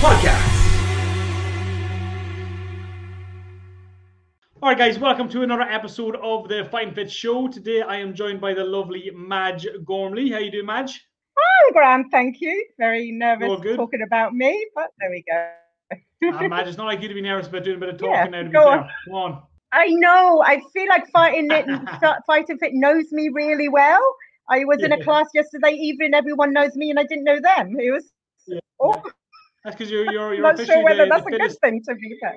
Podcast. All right, guys, welcome to another episode of the Fighting Fit Show. Today, I am joined by the lovely Madge Gormley. How you doing, Madge? Hi, Graham. Thank you. Very nervous All good? talking about me, but there we go. Uh, Madge, it's not like you to be nervous about doing a bit of talking Yeah, now. To be go fair, on. come on. I know. I feel like fighting it, fighting fit knows me really well. I was in a Yeah. class yesterday evening. Everyone knows me, and I didn't know them. It was. Yeah, Oh, That's because you're you're, you're not sure whether the, that's the a good thing. To be fair.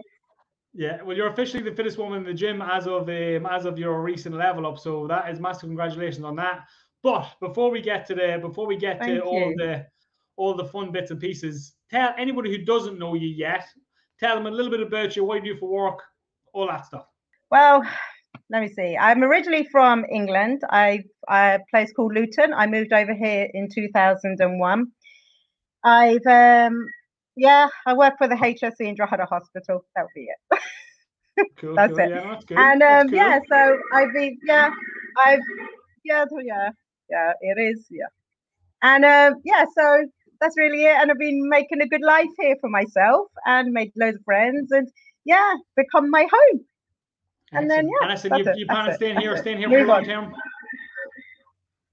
Yeah, well, you're officially the fittest woman in the gym as of um, as of your recent level up. So that is massive congratulations on that. But before we get to the before we get to Thank all the all the fun bits and pieces, tell anybody who doesn't know you yet, tell them a little bit about you, what you do for work, all that stuff. Well, let me see. I'm originally from England. I a place called Luton. I moved over here in 2001. I've um yeah, I work for the HSE in Drogheda Hospital. That would be it. Cool, That's cool. it. Yeah, that's and um cool. yeah, so I've been yeah, I've yeah, yeah, yeah, it is yeah, and um yeah, so that's really it. And I've been making a good life here for myself and made loads of friends and yeah, become my home. and then, yeah, and I said you, it, you plan on staying here, staying here for a long on.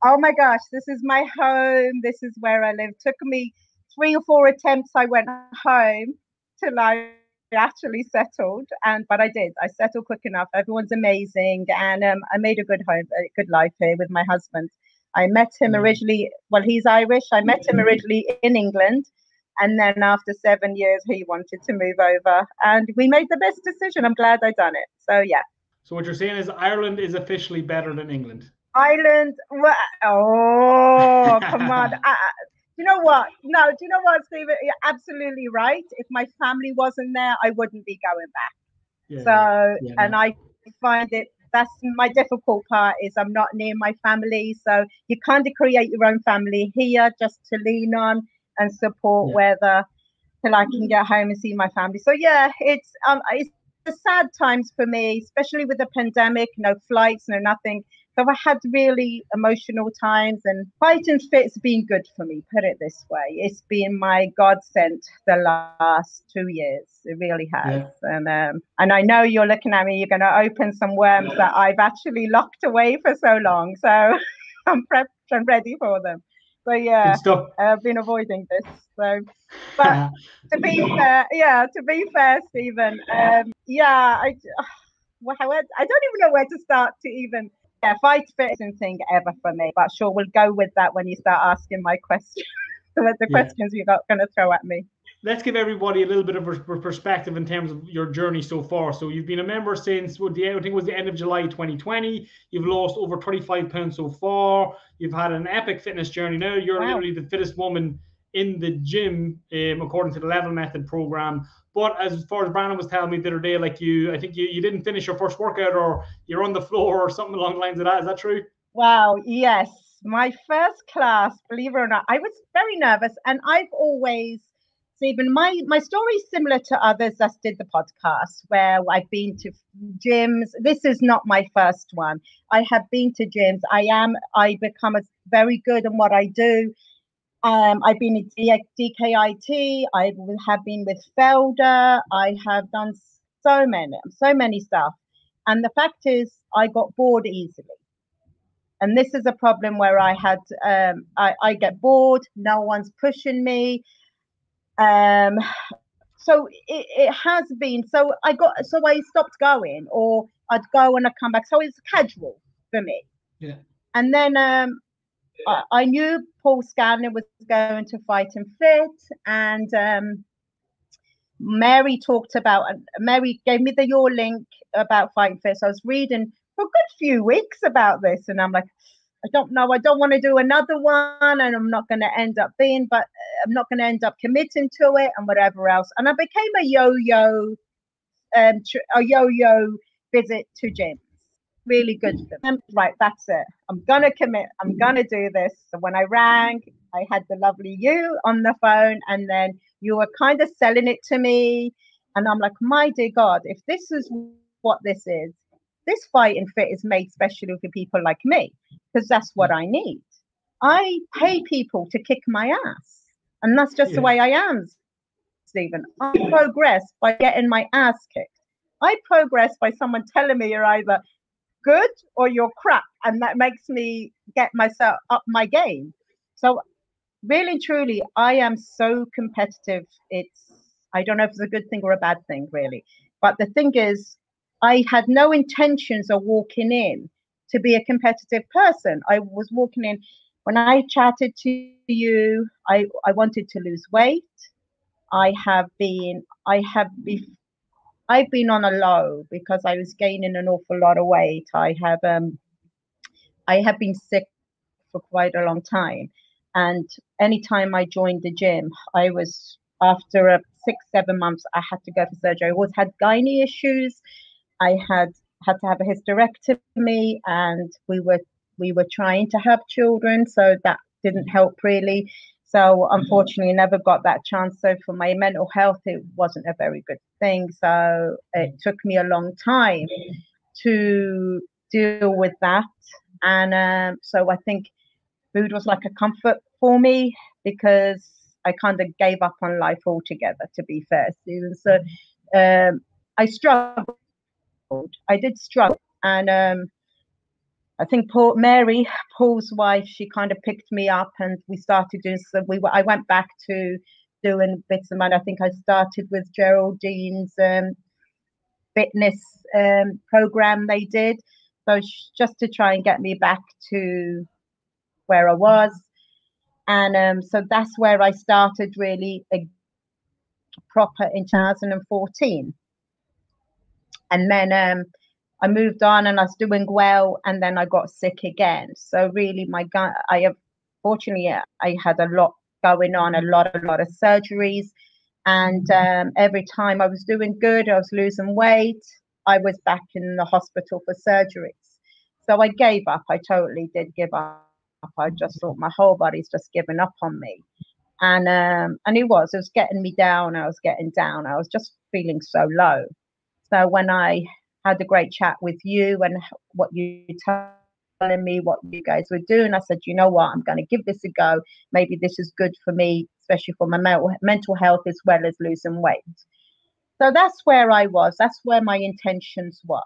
Oh my gosh, this is my home. This is where I live. Took me three or four attempts. I went home till I actually settled, and but I did. I settled quick enough. Everyone's amazing, and um, I made a good home, a good life here with my husband. I met him Mm. originally. Well, he's Irish. I met him originally in England, and then after seven years, he wanted to move over, and we made the best decision. I'm glad I done it. So yeah. So what you're saying is Ireland is officially better than England. Ireland. Well, oh, come on. Uh, you know what? No, do you know what, Stephen? You're absolutely right. If my family wasn't there, I wouldn't be going back. Yeah, so, yeah, and no. I find it that's my difficult part is I'm not near my family. So you kind of create your own family here just to lean on and support Yeah. whether till I can get home and see my family. So yeah, it's um it's the sad times for me, especially with the pandemic, no flights, no nothing. So I had really emotional times and fighting fit's been good for me, put it this way. It's been my godsend the last two years. It really has. And um and I know you're looking at me, you're gonna open some worms that I've actually locked away for so long. So I'm prepped and ready for them. So yeah. I've been avoiding this. So but to be fair, yeah, to be fair, Stephen, um, yeah, I, well, I don't even know where to start to even, yeah, fight fit isn't thing ever for me, but sure, we'll go with that when you start asking my questions, the Yeah. questions you're not going to throw at me. let's give everybody a little bit of a perspective in terms of your journey so far. So you've been a member since what the I think it was the end of July 2020. You've lost over 25 pounds so far. You've had an epic fitness journey. Now you're Wow. literally the fittest woman in the gym, um, according to the Level Method program. But as far as Brandon was telling me the other day, like you, I think you, you didn't finish your first workout, or you're on the floor, or something along the lines of that. Is that true? Wow, yes. My first class, believe it or not, I was very nervous and I've always Stephen, my my story is similar to others that did the podcast where I've been to gyms. This is not my first one. I have been to gyms. I am I become a, very good in what I do. Um, I've been at D- DKIT. I have been with Felder. I have done so many, so many stuff. And the fact is, I got bored easily and this is a problem where I had um, I, I get bored, no one's pushing me. Um, so it, it has been so I got so I stopped going or I'd go and I'd come back. So it's casual for me. Yeah. And then um, I, knew Paul Scanlon was going to fighting fit, and um, Mary talked about uh, Mary gave me the your link about fighting fit. So I was reading for a good few weeks about this, and I'm like, I don't know, I don't want to do another one, and I'm not going to end up being. But I'm not going to end up committing to it and whatever else. And I became a yo-yo, um, tr- a yo-yo visit to gyms. Really good for them. Right, that's it. I'm gonna commit. I'm gonna do this. So when I rang, I had the lovely you on the phone, and then you were kind of selling it to me, and I'm like, my dear God, if this is what this is, this fighting fit is made specially for people like me because that's what I need. I pay people to kick my ass, and that's just the way I am, Stephen. I progress by getting my ass kicked. I progress by someone telling me you're either good or you're crap, and that makes me get myself up my game. So, really truly, I am so competitive. It's I don't know if it's a good thing or a bad thing, really. But the thing is, I had no intentions of walking in to be a competitive person. I was walking in when I chatted to you. I I wanted to lose weight. I have been I have been I've been on a low because I was gaining an awful lot of weight. I have um I have been sick for quite a long time. And anytime I joined the gym, I was after a six, seven months, I had to go for surgery. I always had gynae issues. I had had to have a hysterectomy and we were we were trying to have children, so that didn't help really. So unfortunately, never got that chance. So for my mental health, it wasn't a very good thing. So it took me a long time to deal with that. And um, so I think food was like a comfort for me because I kind of gave up on life altogether, to be fair, Stephen. So um, I struggled. I did struggle. And um, I think Paul, Mary, Paul's wife, she kind of picked me up and we started doing so we were, I went back to doing bits of money. I think I started with Geraldine's um, fitness um, program they did. So just to try and get me back to where I was. And um, so that's where I started really a proper in 2014. And then um, I moved on and I was doing well, and then I got sick again. So really, my gu- I have fortunately I had a lot going on, a lot, a lot of surgeries, and um, every time I was doing good, I was losing weight. I was back in the hospital for surgeries. So I gave up. I totally did give up. I just thought my whole body's just given up on me. And um, and it was, it was getting me down. I was getting down. I was just feeling so low. So when I had a great chat with you and what you telling me, what you guys were doing, I said, you know what, I'm going to give this a go. Maybe this is good for me, especially for my mental mental health as well as losing weight. So that's where I was. That's where my intentions was.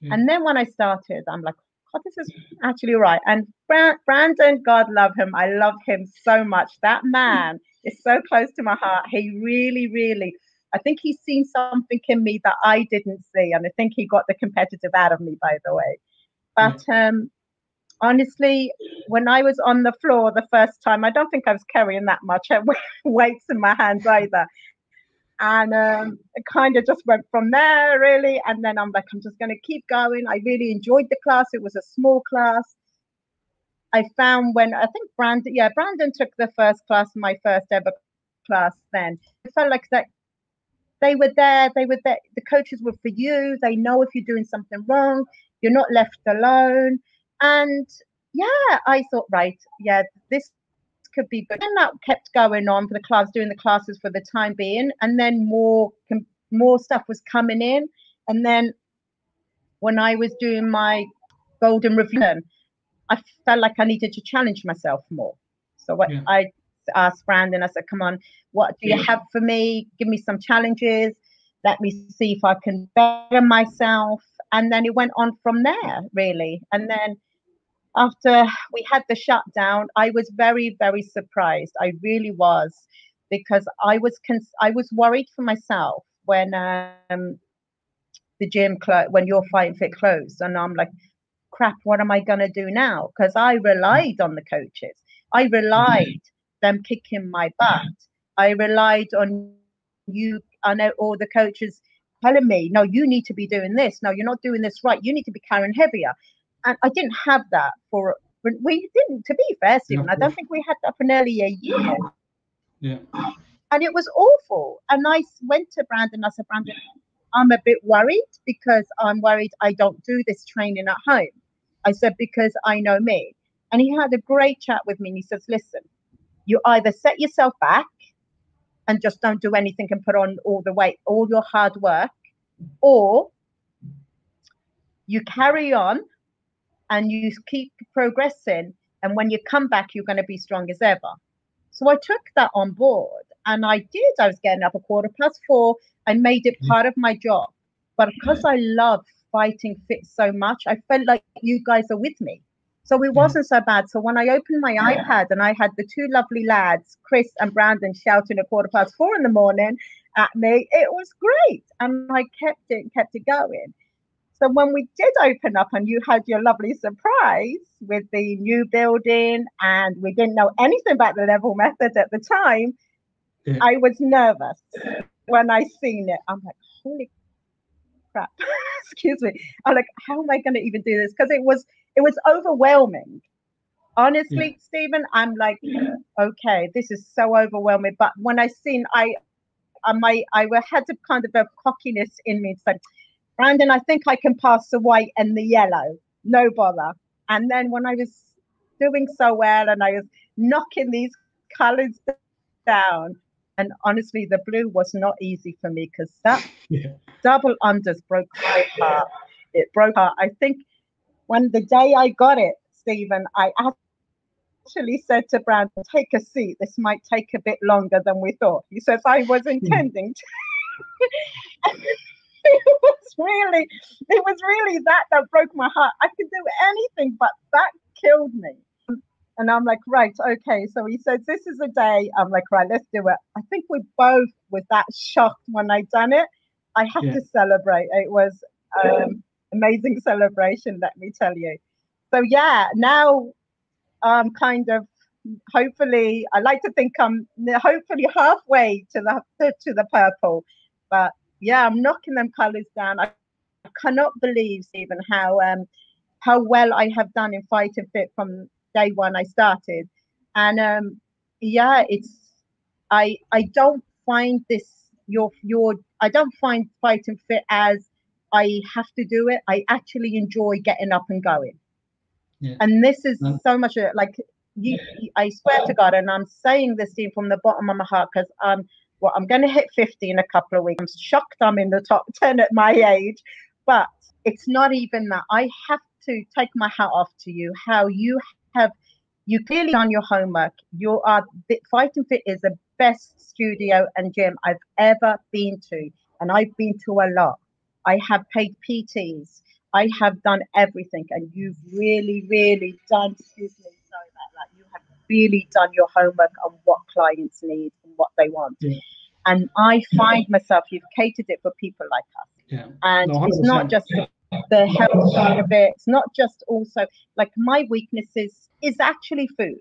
Yeah. And then when I started, I'm like, God, this is hmm. actually right. And Brandon, God love him. I love him so much. That hmm. man is so close to my heart. He really, really, I think he's seen something in me that I didn't see. And I think he got the competitive out of me, by the way. But um, honestly, when I was on the floor the first time, I don't think I was carrying that much weights in my hands either. And um, it kind of just went from there, really. And then I'm like, I'm just going to keep going. I really enjoyed the class. It was a small class. I found when I think Brandon, yeah, Brandon took the first class, my first ever class then. It felt like that they were there, they were there, the coaches were for you. They know if you're doing something wrong, you're not left alone. And yeah, I thought, right, yeah, this could be good. And that kept going on for the class, doing the classes for the time being. And then more more stuff was coming in. And then when I was doing my golden review, I felt like I needed to challenge myself more. So what Yeah. I asked Brandon, I said, come on, what do you mm. have for me? Give me some challenges. Let me see if I can better myself. And then it went on from there, really. And then after we had the shutdown, I was very, very surprised. I really was, because I was cons- I was worried for myself when um, the gym clo- when your fight fit closed, and I'm like, crap, what am I gonna do now? Because I mm. relied on the coaches. I mm-hmm. relied them kicking my butt. I relied on you. I know all the coaches telling me, no, you need to be doing this. No, you're not doing this right. You need to be carrying heavier and I didn't have that for we didn't. To be fair, Stephen, I don't think we had that for nearly a year. Yeah. And it was awful. And I went to Brandon. I said, Brandon, I'm a bit worried because I'm worried I don't do this training at home. I said, because I know me. And he had a great chat with me. And he says, listen, you either set yourself back and just don't do anything and put on all the weight, all your hard work, or you carry on and you keep progressing. And when you come back, you're going to be strong as ever. So I took that on board and I did. I was getting up a quarter past four. I made it mm-hmm. part of my job. But because I love fighting fit so much, I felt like you guys are with me. So it wasn't so bad. So when I opened my iPad and I had the two lovely lads, Chris and Brandon, shouting at quarter past four in the morning at me, it was great. And I kept it, kept it going. So when we did open up and you had your lovely surprise with the new building and we didn't know anything about the level method at the time, Yeah. I was nervous when I seen it. I'm like, holy crap. Excuse me. I'm like, how am I going to even do this? Because it was it was overwhelming. Honestly, Stephen, I'm like, okay, this is so overwhelming. But when I seen I I my I had a kind of a cockiness in me. It's like, Brandon, I think I can pass the white and the yellow. No bother. And then when I was doing so well and I was knocking these colors down, and honestly, the blue was not easy for me because that Yeah. double unders broke my heart. It broke heart. I think when the day I got it, Stephen, I actually said to Brandon, take a seat. This might take a bit longer than we thought. He says, I was hmm. intending to. it was really, it was really that that broke my heart. I could do anything, but that killed me. And I'm like, right, okay. So he says, this is a day. I'm like, right, let's do it. I think we both was that shocked when I done it. I had Yeah. to celebrate. It was um, amazing celebration, let me tell you. So yeah, now I'm kind of hopefully I like to think I'm hopefully halfway to the to the purple. But yeah, I'm knocking them colours down. I cannot believe Stephen how um how well I have done in fighting fit from day one I started. And um yeah, it's I I don't find this your your I don't find fighting fit as I have to do it. I actually enjoy getting up and going. Yeah. And this is so much uh, like you, I swear to God, and I'm saying this from the bottom of my heart because um, well, I'm going to hit 50 in a couple of weeks. I'm shocked I'm in the top 10 at my age, but it's not even that. I have to take my hat off to you. How you have you clearly done your homework. You are the- Fighting Fit is the best studio and gym I've ever been to, and I've been to a lot. I have paid PTs. I have done everything, and you've really, really done. Excuse me, sorry about that. You have really done your homework on what clients need and what they want. Yeah. And I find myself, you've catered it for people like us Yeah. and No, it's not 100%. just the health side of it. It's not just also like my weaknesses is actually food.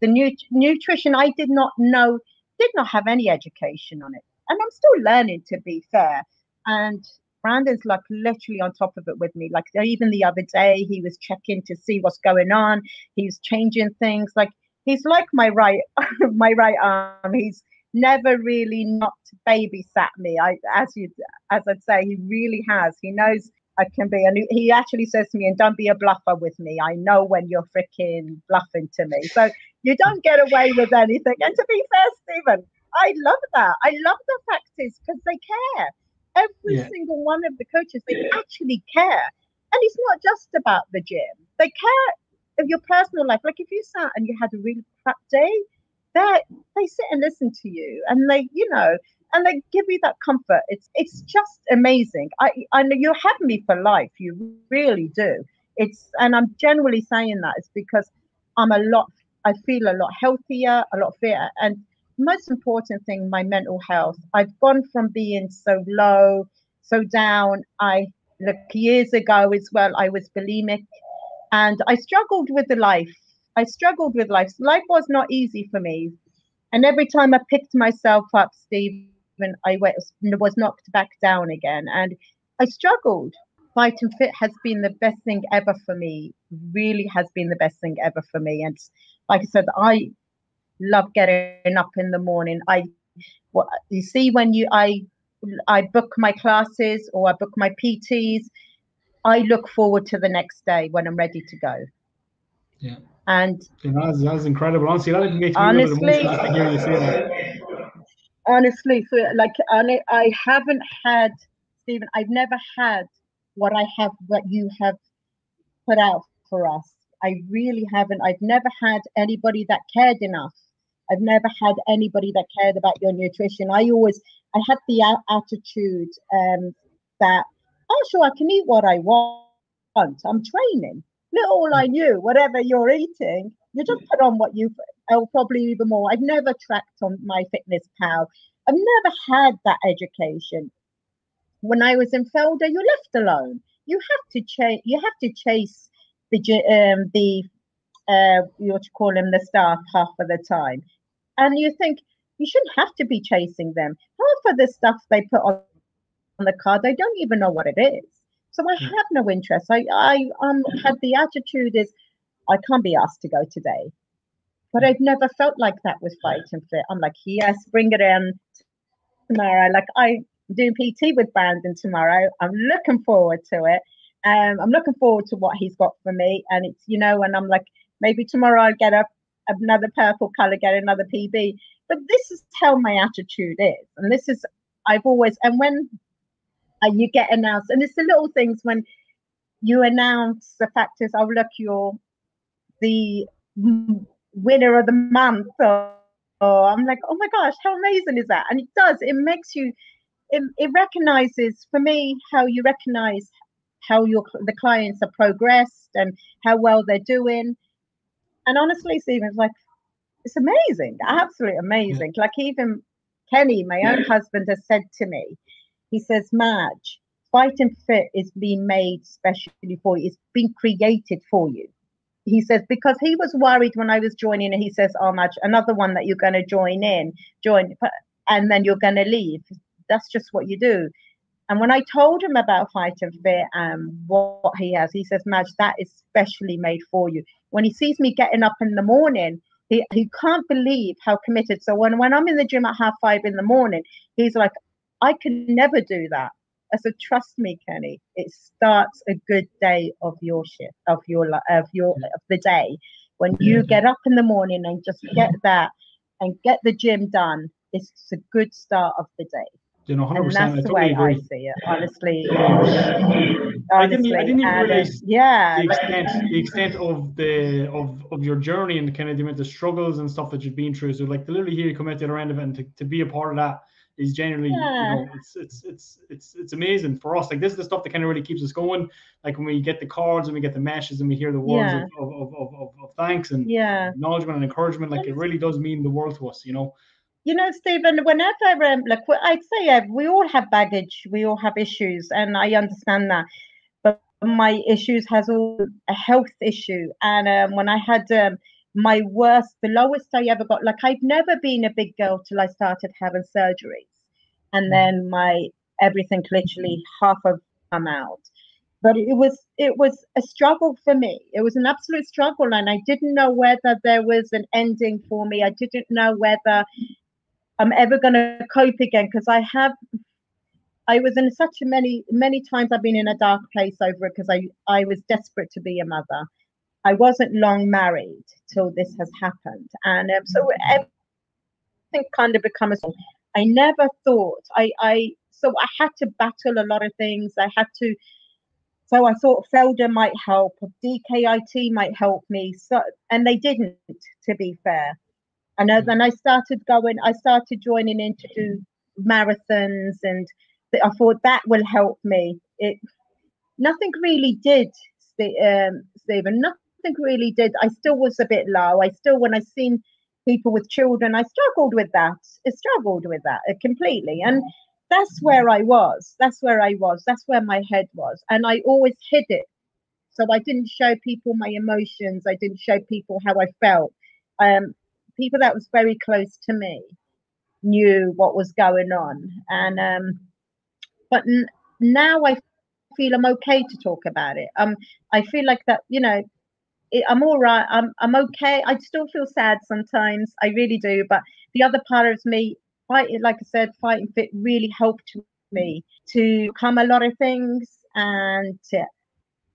The nu- nutrition i did not know did not have any education on it. And i'm still learning to be fair. And brandon's like literally on top of it with me. Like even the other day he was checking to see what's going on. He's changing things. Like he's like my right my right arm. He's never really not babysat me. I as you as I'd say, he really has. He knows I can be, and he- he actually says to me, "And don't be a bluffer with me. I know when you're freaking bluffing to me. So you don't get away with anything." And to be fair, Stephen, I love that. I love the fact is because they care. Every Yeah. single one of the coaches, they actually care, and it's not just about the gym. They care of your personal life. Like if you sat and you had a really crap day, they they sit and listen to you, and they, you know, and they give you that comfort. It's it's just amazing. I I know you have me for life. You really do. It's and I'm generally saying that is because I'm a lot. I feel a lot healthier, a lot fitter, and most important thing, my mental health. I've gone from being so low, so down. I look years ago as well. I was bulimic, and I struggled with the life. I struggled with life. Life was not easy for me, and every time I picked myself up, Steve when I was, was knocked back down again. And I struggled. Fighting Fit has been the best thing ever for me. Really has been the best thing ever for me. And like I said, I love getting up in the morning. I, what you see when you I, I book my classes or I book my PTs. I look forward to the next day when I'm ready to go. Yeah. And know, that's, that's incredible. Honestly, that makes me Honestly- honestly, so like I, I haven't had Stephen. I've never had what I have, what you have put out for us. I really haven't. I've never had anybody that cared enough. I've never had anybody that cared about your nutrition. I always, I had the a- attitude um, that, oh, sure, I can eat what I want. I'm training. Little I knew, whatever you're eating, you just put on what you, oh, probably even more. I've never tracked on my fitness pal. I've never had that education. When I was in Felder, you're left alone. You have to chase. You have to chase the um, the uh, you call them, the staff half of the time, and you think you shouldn't have to be chasing them. Half of the stuff they put on, on the card, they don't even know what it is. So I have no interest. I I um had the attitude is I can't be asked to go today. But I've never felt like that with Fight and Fit. I'm like, yes, bring it in tomorrow. Like I'm doing PT with Brandon tomorrow. I'm looking forward to it. Um, I'm looking forward to what he's got for me. And it's, you know, and I'm like, maybe tomorrow I'll get up another purple color, get another PB. But this is how my attitude is. And this is, I've always, and when uh, you get announced, and it's the little things when you announce the fact is, oh, look, you're the winner of the month. Or, or I'm like, oh my gosh, how amazing is that? And it does, it makes you, it, it recognizes for me how you recognize how your the clients are progressed and how well they're doing. And honestly, Stephen, it's like it's amazing, absolutely amazing. Like even Kenny, my own husband, has said to me, he says, Madge, fighting Fit is being made specially for you. It's been created for you. He says, because he was worried when I was joining, and he says, Oh, Madge, another one that you're going to join in, join, and then you're going to leave. That's just what you do. And when I told him about Fighting Fit and what he has, he says, Madge, that is specially made for you. When he sees me getting up in the morning, he, he can't believe how committed. So when, when I'm in the gym at half five in the morning, he's like, I can never do that. I said, trust me, Kenny, it starts a good day of your shift, of your of your of the day. When you get up in the morning and just get that and get the gym done, it's a good start of the day. You know, hundred And percent. I that's the totally way I see it, honestly. I didn't, I didn't even and, uh, realize yeah, the like- extent, the extent of the of of your journey and kind of the of struggles and stuff that you've been through. So, like to literally hear you come out the other end of it and to, to be a part of that is generally Yeah. you know, it's it's it's it's it's amazing for us. Like this is the stuff that kind of really keeps us going. Like when we get the cards and we get the meshes and we hear the words Yeah. of, of, of, of, of thanks and yeah. acknowledgement and encouragement, like it really does mean the world to us. You know. you know, Stephen, whenever, um, like, I'd say uh, we all have baggage, we all have issues, and I understand that. But my issues has all a health issue, and um, when I had um, my worst, the lowest I ever got, like, I've never been a big girl till I started having surgeries, and mm. then my everything literally half of come out. But it was it was a struggle for me. It was an absolute struggle, and I didn't know whether there was an ending for me. I didn't know whether I'm ever going to cope again because I have. I was in such a many many times I've been in a dark place over it because I I was desperate to be a mother. I wasn't long married till this has happened, and um, so everything kind of become a. I never thought I I so I had to battle a lot of things. I had to. So I thought Felder might help, DKIT might help me. So and they didn't, to be fair. And then I started going, I started joining in to do marathons, and I thought that will help me. It nothing really did, um, Stephen. Nothing really did. I still was a bit low. I still, when I seen people with children, I struggled with that. I struggled with that uh, completely, and that's where I was. That's where I was. That's where my head was, and I always hid it. So I didn't show people my emotions. I didn't show people how I felt. Um, people that was very close to me knew what was going on and um but n- now i feel i'm okay to talk about it um i feel like that you know I'm all right. I'm I'm okay. I still feel sad sometimes. I really do. But the other part of me, fighting, like I said, fighting fit really helped me to come a lot of things and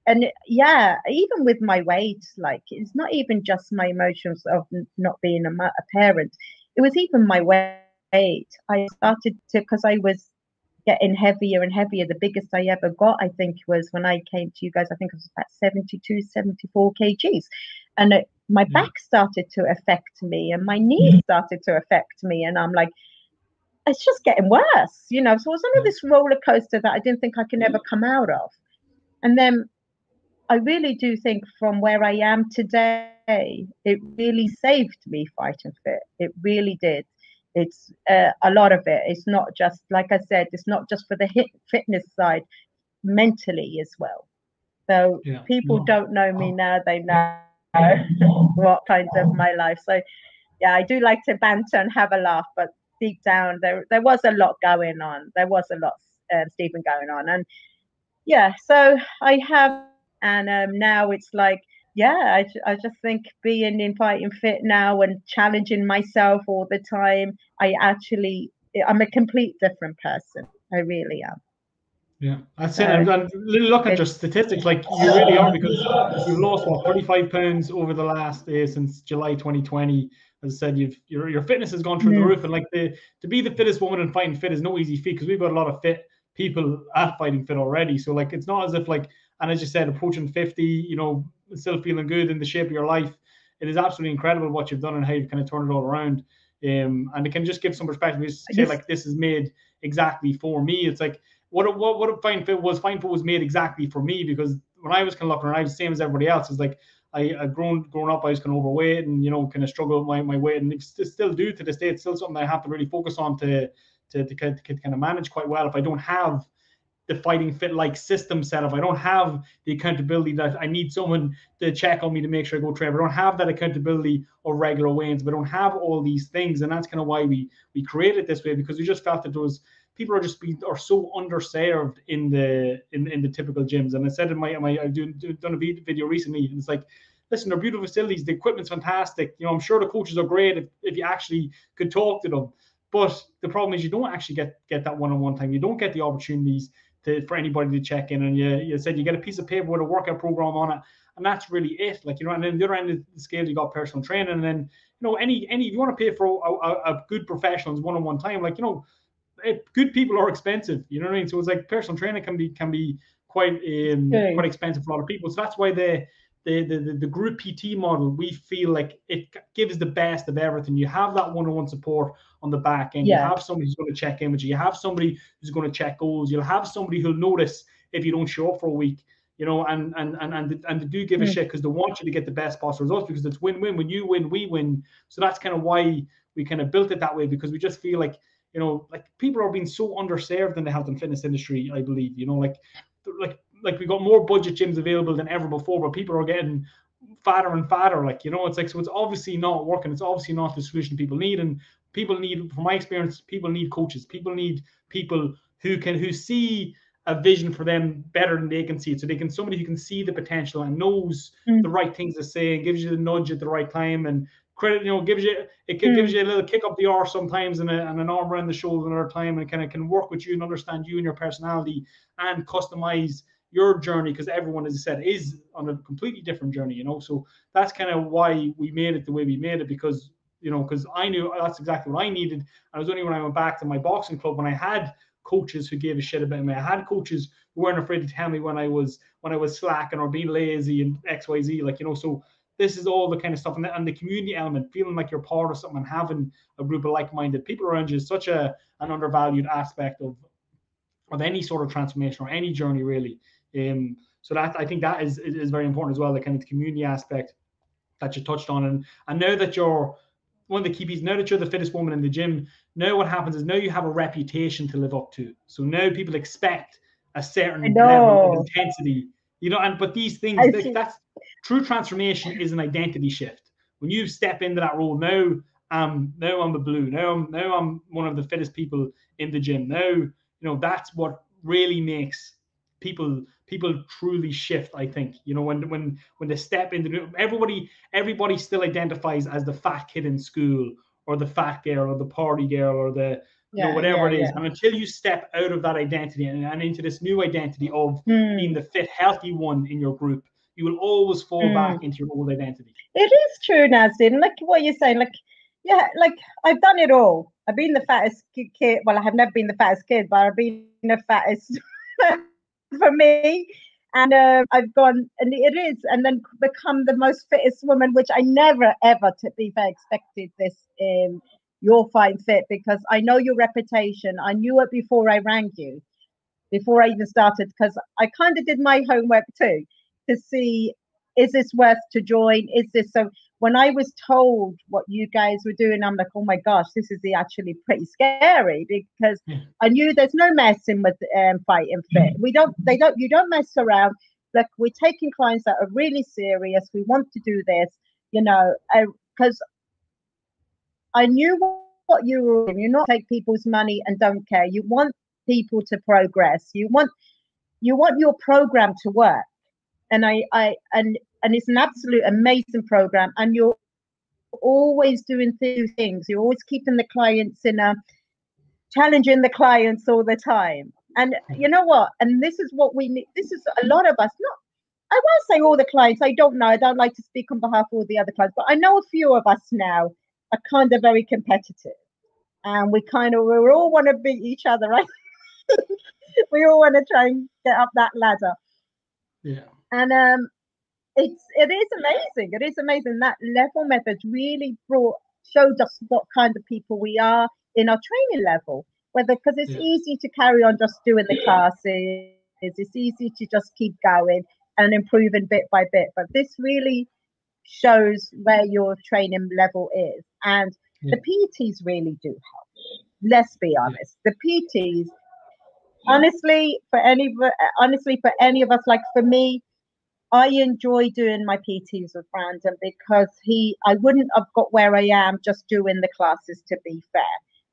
and yeah, even with my weight, like it's not even just my emotions of not being a, a parent. It was even my weight. I started to because I was getting heavier and heavier. The biggest I ever got, I think, was when I came to you guys. I think it was about 72, 74 kgs. And it, my yeah. back started to affect me and my knees mm. started to affect me. And I'm like, it's just getting worse, you know. So it was on mm. this roller coaster that I didn't think I could ever come out of. And then I really do think from where I am today, it really saved me fighting fit. It really did it's uh, a lot of it it's not just like i said it's not just for the hit fitness side mentally as well so yeah. people no. don't know me oh. now they know what kinds of my life so yeah i do like to banter and have a laugh but deep down there there was a lot going on there was a lot uh, stephen going on and yeah so i have and um, now it's like yeah, I, I just think being in fighting fit now and challenging myself all the time, I actually, I'm a complete different person. I really am. Yeah, that's it. And, and look at your statistics, like you really are, because you've lost what 35 pounds over the last uh, since July 2020. As I said, you've your your fitness has gone through mm. the roof, and like the to be the fittest woman in fighting fit is no easy feat because we've got a lot of fit people at fighting fit already. So like it's not as if like, and as you said, approaching 50, you know, still feeling good in the shape of your life. It is absolutely incredible what you've done and how you've kind of turned it all around. Um, and it can just give some perspective. You say like this is made exactly for me. It's like what what what a fine fit was. Fine fit was made exactly for me because when I was kind of looking around, I was the same as everybody else. It's like I, I grown grown up, I was kind of overweight and you know kind of struggle with my, my weight, and it's still do to this day. It's still something I have to really focus on to to, to, to, to kind of manage quite well. If I don't have the fighting fit like system set up. I don't have the accountability that I need someone to check on me to make sure I go train. I don't have that accountability of regular weigh-ins. I don't have all these things, and that's kind of why we we created this way because we just felt that those people are just being are so underserved in the in, in the typical gyms. And I said in my my I've done, done a video recently, and it's like listen, they're beautiful facilities. The equipment's fantastic. You know, I'm sure the coaches are great if, if you actually could talk to them. But the problem is you don't actually get get that one-on-one time. You don't get the opportunities to, for anybody to check in. And you, you said you get a piece of paper with a workout program on it, and that's really it. Like you know, and then the other end of the scale, you got personal training, and then you know, any any if you want to pay for a, a, a good professional's one-on-one time, like you know, it, good people are expensive. You know what I mean? So it's like personal training can be can be quite um, quite expensive for a lot of people. So that's why they the, the, the group PT model, we feel like it gives the best of everything. You have that one-on-one support on the back end. Yeah. You have somebody who's going to check in with you. You have somebody who's going to check goals. You'll have somebody who'll notice if you don't show up for a week. You know, and and and and, and they do give a mm. shit because they want you to get the best possible results because it's win-win. When you win, we win. So that's kind of why we kind of built it that way because we just feel like you know, like people are being so underserved in the health and fitness industry. I believe, you know, like like like we got more budget gyms available than ever before, but people are getting fatter and fatter. Like, you know, it's like so it's obviously not working. It's obviously not the solution people need. And people need, from my experience, people need coaches. People need people who can who see a vision for them better than they can see it. So they can somebody who can see the potential and knows mm. the right things to say and gives you the nudge at the right time and credit, you know, gives you it mm. gives you a little kick up the arse sometimes and, a, and an arm around the shoulder another time and kind of can work with you and understand you and your personality and customize your journey because everyone, as I said, is on a completely different journey, you know. So that's kind of why we made it the way we made it because you know, because I knew that's exactly what I needed. I was only when I went back to my boxing club when I had coaches who gave a shit about me. I had coaches who weren't afraid to tell me when I was when I was slacking or being lazy and X Y Z. Like you know, so this is all the kind of stuff and the, and the community element, feeling like you're part of something and having a group of like-minded people around you is such a an undervalued aspect of of any sort of transformation or any journey really. Um, so that I think that is, is very important as well, the kind of community aspect that you touched on. And and now that you're one of the key pieces, now that you're the fittest woman in the gym, now what happens is now you have a reputation to live up to. So now people expect a certain level of intensity. You know, and but these things that's true transformation is an identity shift. When you step into that role now, um, now I'm the blue. Now I'm now I'm one of the fittest people in the gym. Now, you know, that's what really makes people people truly shift. I think you know when when when they step into everybody everybody still identifies as the fat kid in school or the fat girl or the party girl or the you know, whatever yeah, it is. yeah. And until you step out of that identity and, and into this new identity of Hmm. being the fit, healthy one in your group, you will always fall Hmm. back into your old identity. It is true, Nasdin. Like what you're saying, like yeah, like I've done it all. I've been the fattest kid. Well, I have never been the fattest kid, but I've been the fattest for me. And uh, I've gone, and it is, and then become the most fittest woman, which I never ever, to be fair, expected this in your fine fit because I know your reputation. I knew it before I rang you, before I even started, because I kind of did my homework too to see is this worth to join? Is this so? When I was told what you guys were doing, I'm like, oh my gosh, this is actually pretty scary because Yeah. I knew there's no messing with um, fighting fit. We don't, they don't, you don't mess around. Like we're taking clients that are really serious. We want to do this, you know, because I knew what you were. doing. You not take people's money and don't care. You want people to progress. You want, you want your program to work and I, I and and it's an absolute amazing program and you're always doing two things. You're always keeping the clients in a challenging the clients all the time. And you know what? And this is what we need this is a lot of us not i won't say all the clients i don't know i don't like to speak on behalf of all the other clients but i know a few of us now are kind of very competitive. And we kind of we all want to beat each other right? We all want to try and get up that ladder. Yeah. and um it's it is amazing. It is amazing that level method really brought showed us what kind of people we are in our training level whether because it's Yeah. easy to carry on just doing the classes it's easy to just keep going and improving bit by bit but this really shows where your training level is and the pts really do help. Let's be honest the pts honestly for any honestly for any of us like for me i enjoy doing my pts with brandon because he i wouldn't have got where i am just doing the classes to be fair.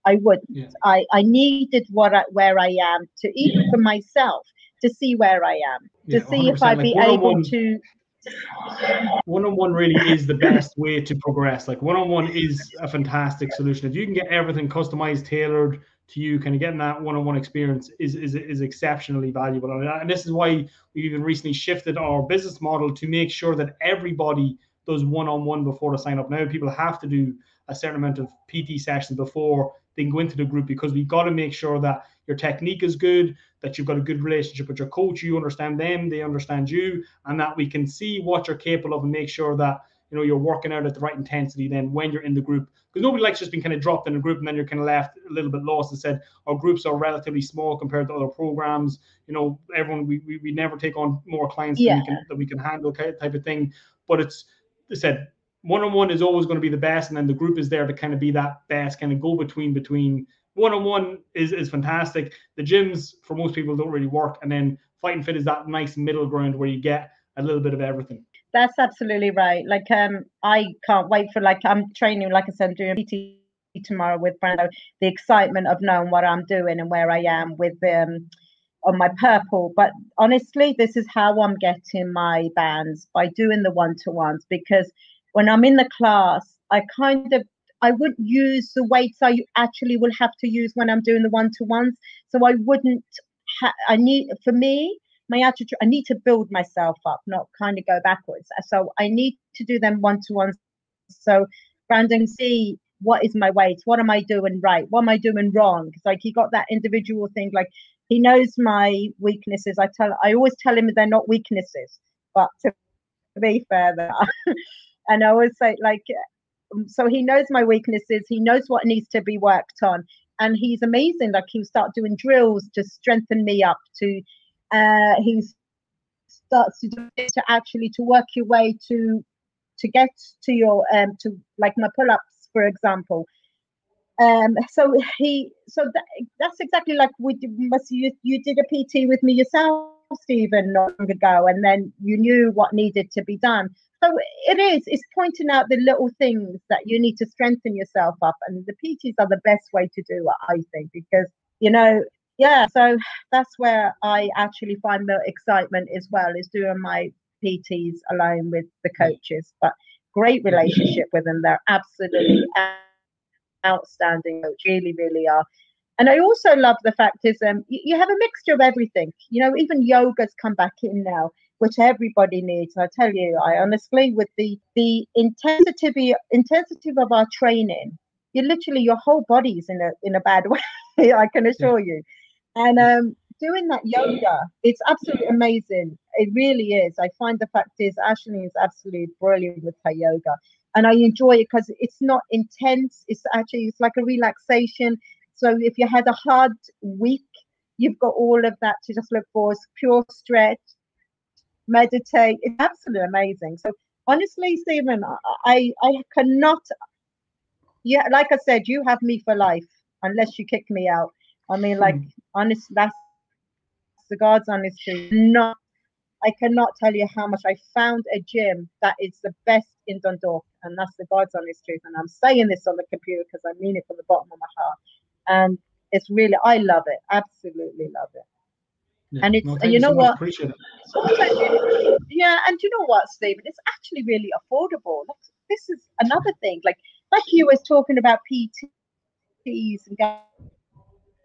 I wouldn't. Yeah. i i needed what I, where i am to even for myself to see where i am to Yeah, see if i'd Like, be able to one-on-one really is the best way to progress. Like one-on-one is a fantastic solution. If you can get everything customized tailored to you kind of getting that one-on-one experience is is, is exceptionally valuable. And, and this is why we even recently shifted our business model to make sure that everybody does one-on-one before they sign up. Now people have to do a certain amount of pt sessions before they can go into the group because we've got to make sure that your technique is good that you've got a good relationship with your coach you understand them they understand you and that we can see what you're capable of and make sure that you know you're working out at the right intensity then when you're in the group because nobody likes just being kind of dropped in a group and then you're kind of left a little bit lost and said our groups are relatively small compared to other programs. You know everyone we, we, we never take on more clients than we can that we can handle type of thing. But it's they said one-on-one is always going to be the best and then the group is there to kind of be that best kind of go between between. One-on-one is is fantastic. The gyms for most people don't really work and then fighting fit is that nice middle ground where you get a little bit of everything That's absolutely right. Like um, I can't wait for like I'm training. Like I said, I'm doing PT tomorrow with Brando. The excitement of knowing what I'm doing and where I am with um on my purple. But honestly, this is how I'm getting my bands by doing the one to ones because when I'm in the class, I kind of I wouldn't use the weights I actually will have to use when I'm doing the one to ones. So I wouldn't. Ha- I need for me my attitude i need to build myself up not kind of go backwards. So i need to do them one to one so brandon see what is my weight what am i doing right what am i doing wrong? It's like he got that individual thing like he knows my weaknesses. I tell i always tell him they're not weaknesses but to be fair they are. and i always say like um, so he knows my weaknesses he knows what needs to be worked on and he's amazing. Like he'll start doing drills to strengthen me up to uh, he starts to to actually to work your way to to get to your um to like my pull-ups for example. Um so he so that, that's exactly like we must you you did a pt with me yourself stephen long ago and then you knew what needed to be done. So it is it's pointing out the little things that you need to strengthen yourself up and the pts are the best way to do it i think because you know yeah, so that's where I actually find the excitement as well is doing my PTs alone with the coaches. But great relationship with them. They're absolutely outstanding. Really, really are. And I also love the fact is um, you, you have a mixture of everything. You know, even yoga's come back in now, which everybody needs. I tell you, I honestly, with the the intensity intensity of our training, you literally your whole body's in a in a bad way. I can assure you. And um, doing that yoga, it's absolutely amazing. It really is. I find the fact is Ashley is absolutely brilliant with her yoga, and I enjoy it because it's not intense. It's actually it's like a relaxation. So if you had a hard week, you've got all of that to just look for. It's pure stretch, meditate. It's absolutely amazing. So honestly, Stephen, I I cannot. Yeah, like I said, you have me for life unless you kick me out. I mean, like, mm. honest, that's the God's honest truth. Not, I cannot tell you how much I found a gym that is the best in Dundalk, and that's the God's honest truth. And I'm saying this on the computer because I mean it from the bottom of my heart. And it's really, I love it, absolutely love it. Yeah. And it's, no, you know so what? yeah, and you know what, Stephen? It's actually really affordable. This is another thing. Like, like you was talking about PTs and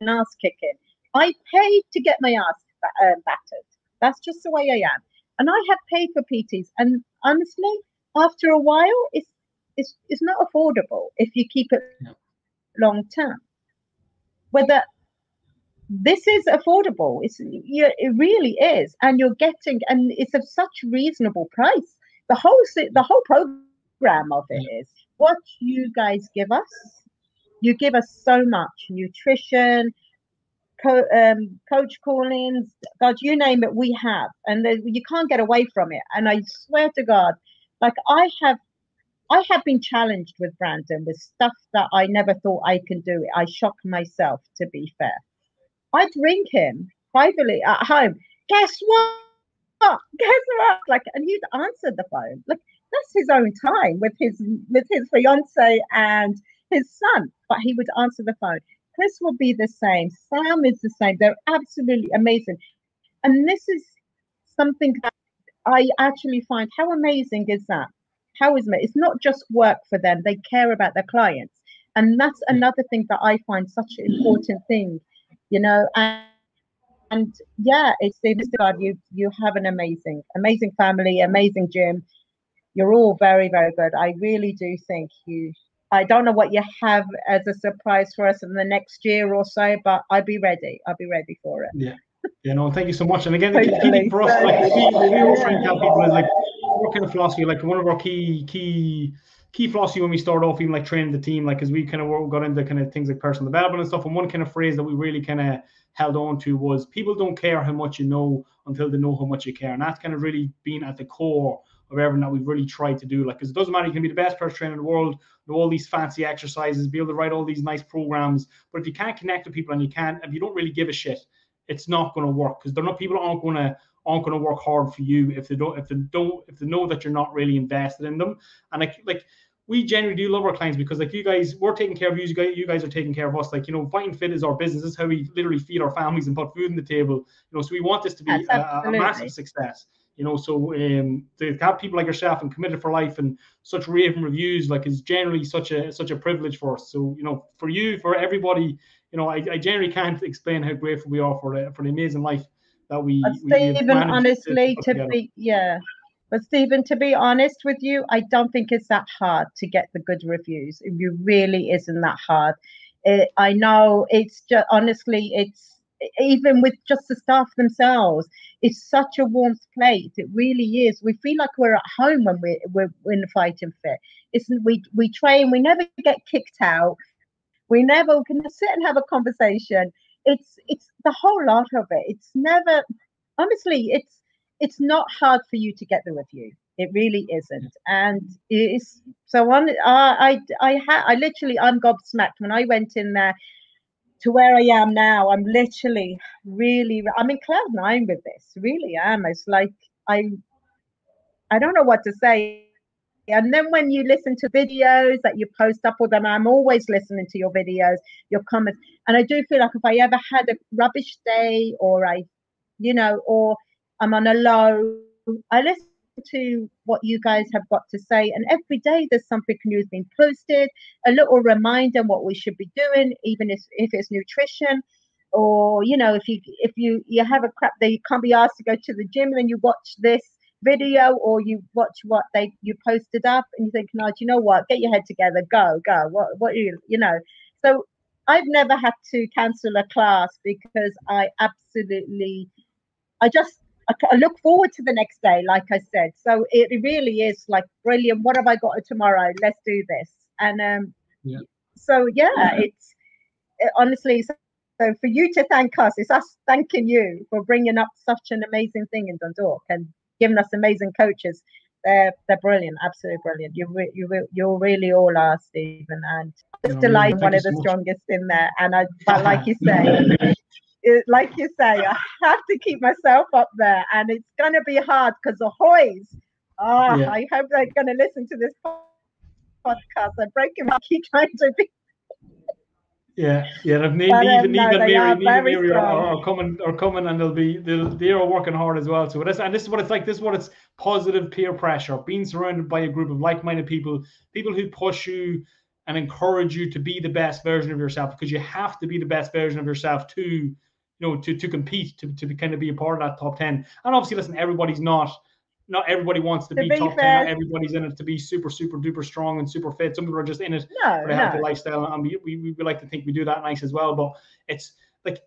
ass kicking. I paid to get my ass um, battered. That's just the way I am. And I have paid for PTs. And honestly, after a while, it's it's, it's not affordable if you keep it long term. Whether this is affordable, it's you, it really is, and you're getting, and it's of such reasonable price. The whole the whole program of it is what you guys give us. You give us so much nutrition, co- um, coach call-ins, God, you name it, we have, and you can't get away from it. And I swear to God, like I have, I have been challenged with Brandon with stuff that I never thought I can do. I shock myself, to be fair. I drink him privately at home. Guess what? Guess what? Like, and he's answered the phone. Like that's his own time with his with his fiance and his son, but he would answer the phone. Chris will be the same. Sam is the same. They're absolutely amazing. And this is something that I actually find how amazing is that? How is it? It's not just work for them, they care about their clients. And that's mm. another thing that I find such an important thing, you know. And, and yeah, it's Mr. God, you you have an amazing, amazing family, amazing gym. You're all very, very good. I really do think you I don't know what you have as a surprise for us in the next year or so, but I'd be ready. I'd be ready for it. Yeah. Yeah, no, thank you so much. And again, the key for us, like we, we always try and tell people is like what kind of philosophy, like one of our key key key philosophy when we start off, even like training the team, like as we kind of got into kind of things like personal development and stuff. And one kind of phrase that we really kind of held on to was people don't care how much you know until they know how much you care. And that's kind of really been at the core of everything that we've really tried to do. Like, because it doesn't matter, you can be the best personal trainer in the world, do all these fancy exercises, be able to write all these nice programs. But if you can't connect with people and you can't, if you don't really give a shit, it's not going to work because they're not people aren't going to aren't going to work hard for you if they don't if they don't if they know that you're not really invested in them. And like like we generally do love our clients because like you guys, we're taking care of you. You guys, you guys are taking care of us. Like you know, fighting fit is our business. This is how we literally feed our families and put food on the table. You know, so we want this to be a, a, massive success you know so um to have people like yourself and committed for life and such raving reviews like is generally such a such a privilege for us so you know for you for everybody you know i, I generally can't explain how grateful we are for the for the amazing life that we, but Stephen, honestly to, to be yeah but Stephen, to be honest with you, I don't think it's that hard to get the good reviews. It really isn't that hard. It, I know it's just honestly, it's even with just the staff themselves, it's such a warm place. It really is. We feel like we're at home when we're we're in the fighting fit. It's we we train. We never get kicked out. We never can sit and have a conversation. It's it's the whole lot of it. It's never honestly. It's it's not hard for you to get the review. It really isn't, and it's so on. I I I, ha, I literally I'm gobsmacked when I went in there to where I am now, I'm literally really, I'm in cloud nine with this. Really am. It's like I, I don't know what to say. And then when you listen to videos that you post up with them, I'm always listening to your videos, your comments. And I do feel like if I ever had a rubbish day or I, you know, or I'm on a low, I listen to what you guys have got to say. And every day there's something new being posted, a little reminder on what we should be doing, even if, if it's nutrition. Or, you know, if you if you you have a crap day, you can't be asked to go to the gym, and then you watch this video or you watch what they you posted up and you think, no, oh, do you know what? Get your head together, go, go. What what you you know. So I've never had to cancel a class because I absolutely I just I look forward to the next day, like I said. So it really is like brilliant. What have I got tomorrow? Let's do this. And um, yeah. so yeah, yeah. it's it, honestly. So, so for you to thank us, it's us thanking you for bringing up such an amazing thing in Dundalk and giving us amazing coaches. They're they're brilliant, absolutely brilliant. You re, you re, you really all are, Stephen, and just no, really, one of the so strongest in there. And I, but like you say, it, like you say, I have to keep myself up there, and it's going to be hard because the Hoys. Oh, yeah. I hope they're going to listen to this podcast. I'm breaking my keep trying to be. Yeah, yeah. But, even um, even no, Mary, even Mary are, are, coming are coming, and they'll be they'll they are working hard as well. So this and this is what it's like. This is what it's positive peer pressure. Being surrounded by a group of like-minded people, people who push you and encourage you to be the best version of yourself because you have to be the best version of yourself to you know, to to compete, to to kind of be a part of that top ten. And obviously, listen, everybody's not not everybody wants to, to be, be, top fair. 10. Not everybody's in it to be super, super duper strong and super fit. Some people are just in it no, for a healthy no. lifestyle. And we, we, we like to think we do that nice as well. But it's like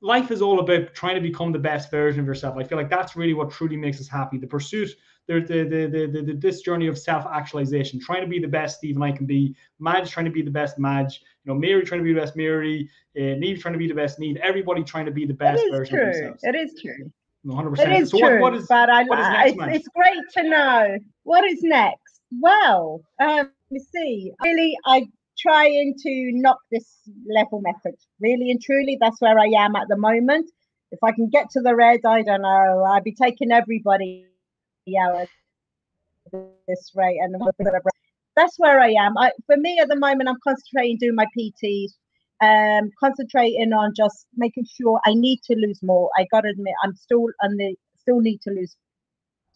life is all about trying to become the best version of yourself. I feel like that's really what truly makes us happy. The pursuit, the the the the, the, this journey of self-actualization, trying to be the best Stephen I can be, Madge trying to be the best Madge, you know, Mary trying to be the best Mary, uh, Neve trying to be the best Neve, everybody trying to be the best version true. of themselves. It is true. 100%. It is so true, what, what is, but I, what is next, it's, it's, great to know. What is next? Well, um, you see, really, I trying to knock this level method. Really and truly, that's where I am at the moment. If I can get to the red, I don't know. I'd be taking everybody out this rate, and that's where I am. I, for me, at the moment, I'm concentrating doing my PTs, um, concentrating on just making sure I need to lose more. I got to admit, I'm still on the still need to lose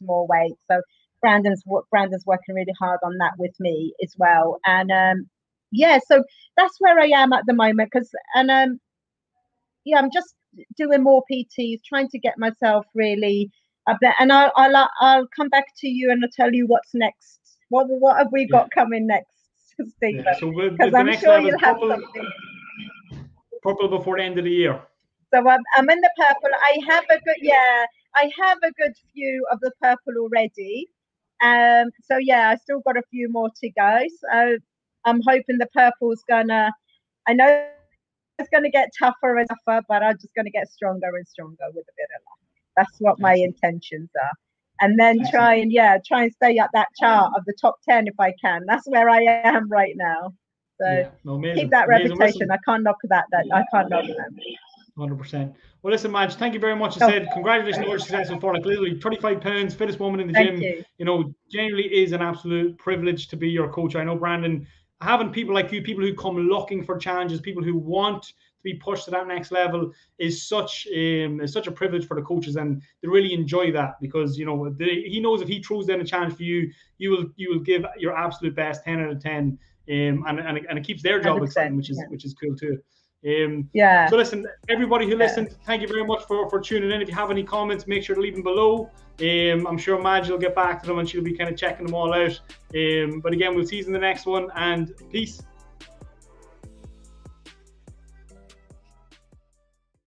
more weight. So Brandon's Brandon's working really hard on that with me as well. And um, yeah, so that's where I am at the moment. Because and um, yeah, I'm just doing more PTs, trying to get myself really up there. And I'll I'll I'll come back to you and I'll tell you what's next. What what have we got yeah. coming next, Stephen? Yeah. So because I'm sure you'll have something purple before the end of the year. So I'm, I'm in the purple. I have a good yeah. I have a good few of the purple already. Um. So yeah, I still got a few more to go. So I'm hoping the purple's gonna. I know it's gonna get tougher and tougher, but I'm just gonna get stronger and stronger with a bit of luck. That's what my intentions are. And then try and yeah, try and stay at that chart of the top ten if I can. That's where I am right now. So yeah, no, keep that amazing. reputation. Listen, I can't knock that. That I can't knock that. Hundred percent. Well, listen, Madge, thank you very much. I oh. said congratulations on your success far. Like literally, twenty-five pounds, fittest woman in the gym. You. you know, genuinely is an absolute privilege to be your coach. I know, Brandon, having people like you, people who come looking for challenges, people who want to be pushed to that next level, is such um, is such a privilege for the coaches, and they really enjoy that because you know they, he knows if he throws down a challenge for you, you will you will give your absolute best, ten out of ten um, and, and, and it keeps their job exciting, which is yeah. which is cool too. Um, yeah. So listen, everybody who listened, yeah. thank you very much for, for tuning in. If you have any comments, make sure to leave them below. Um, I'm sure Madge will get back to them and she'll be kind of checking them all out. Um, but again, we'll see you in the next one and peace.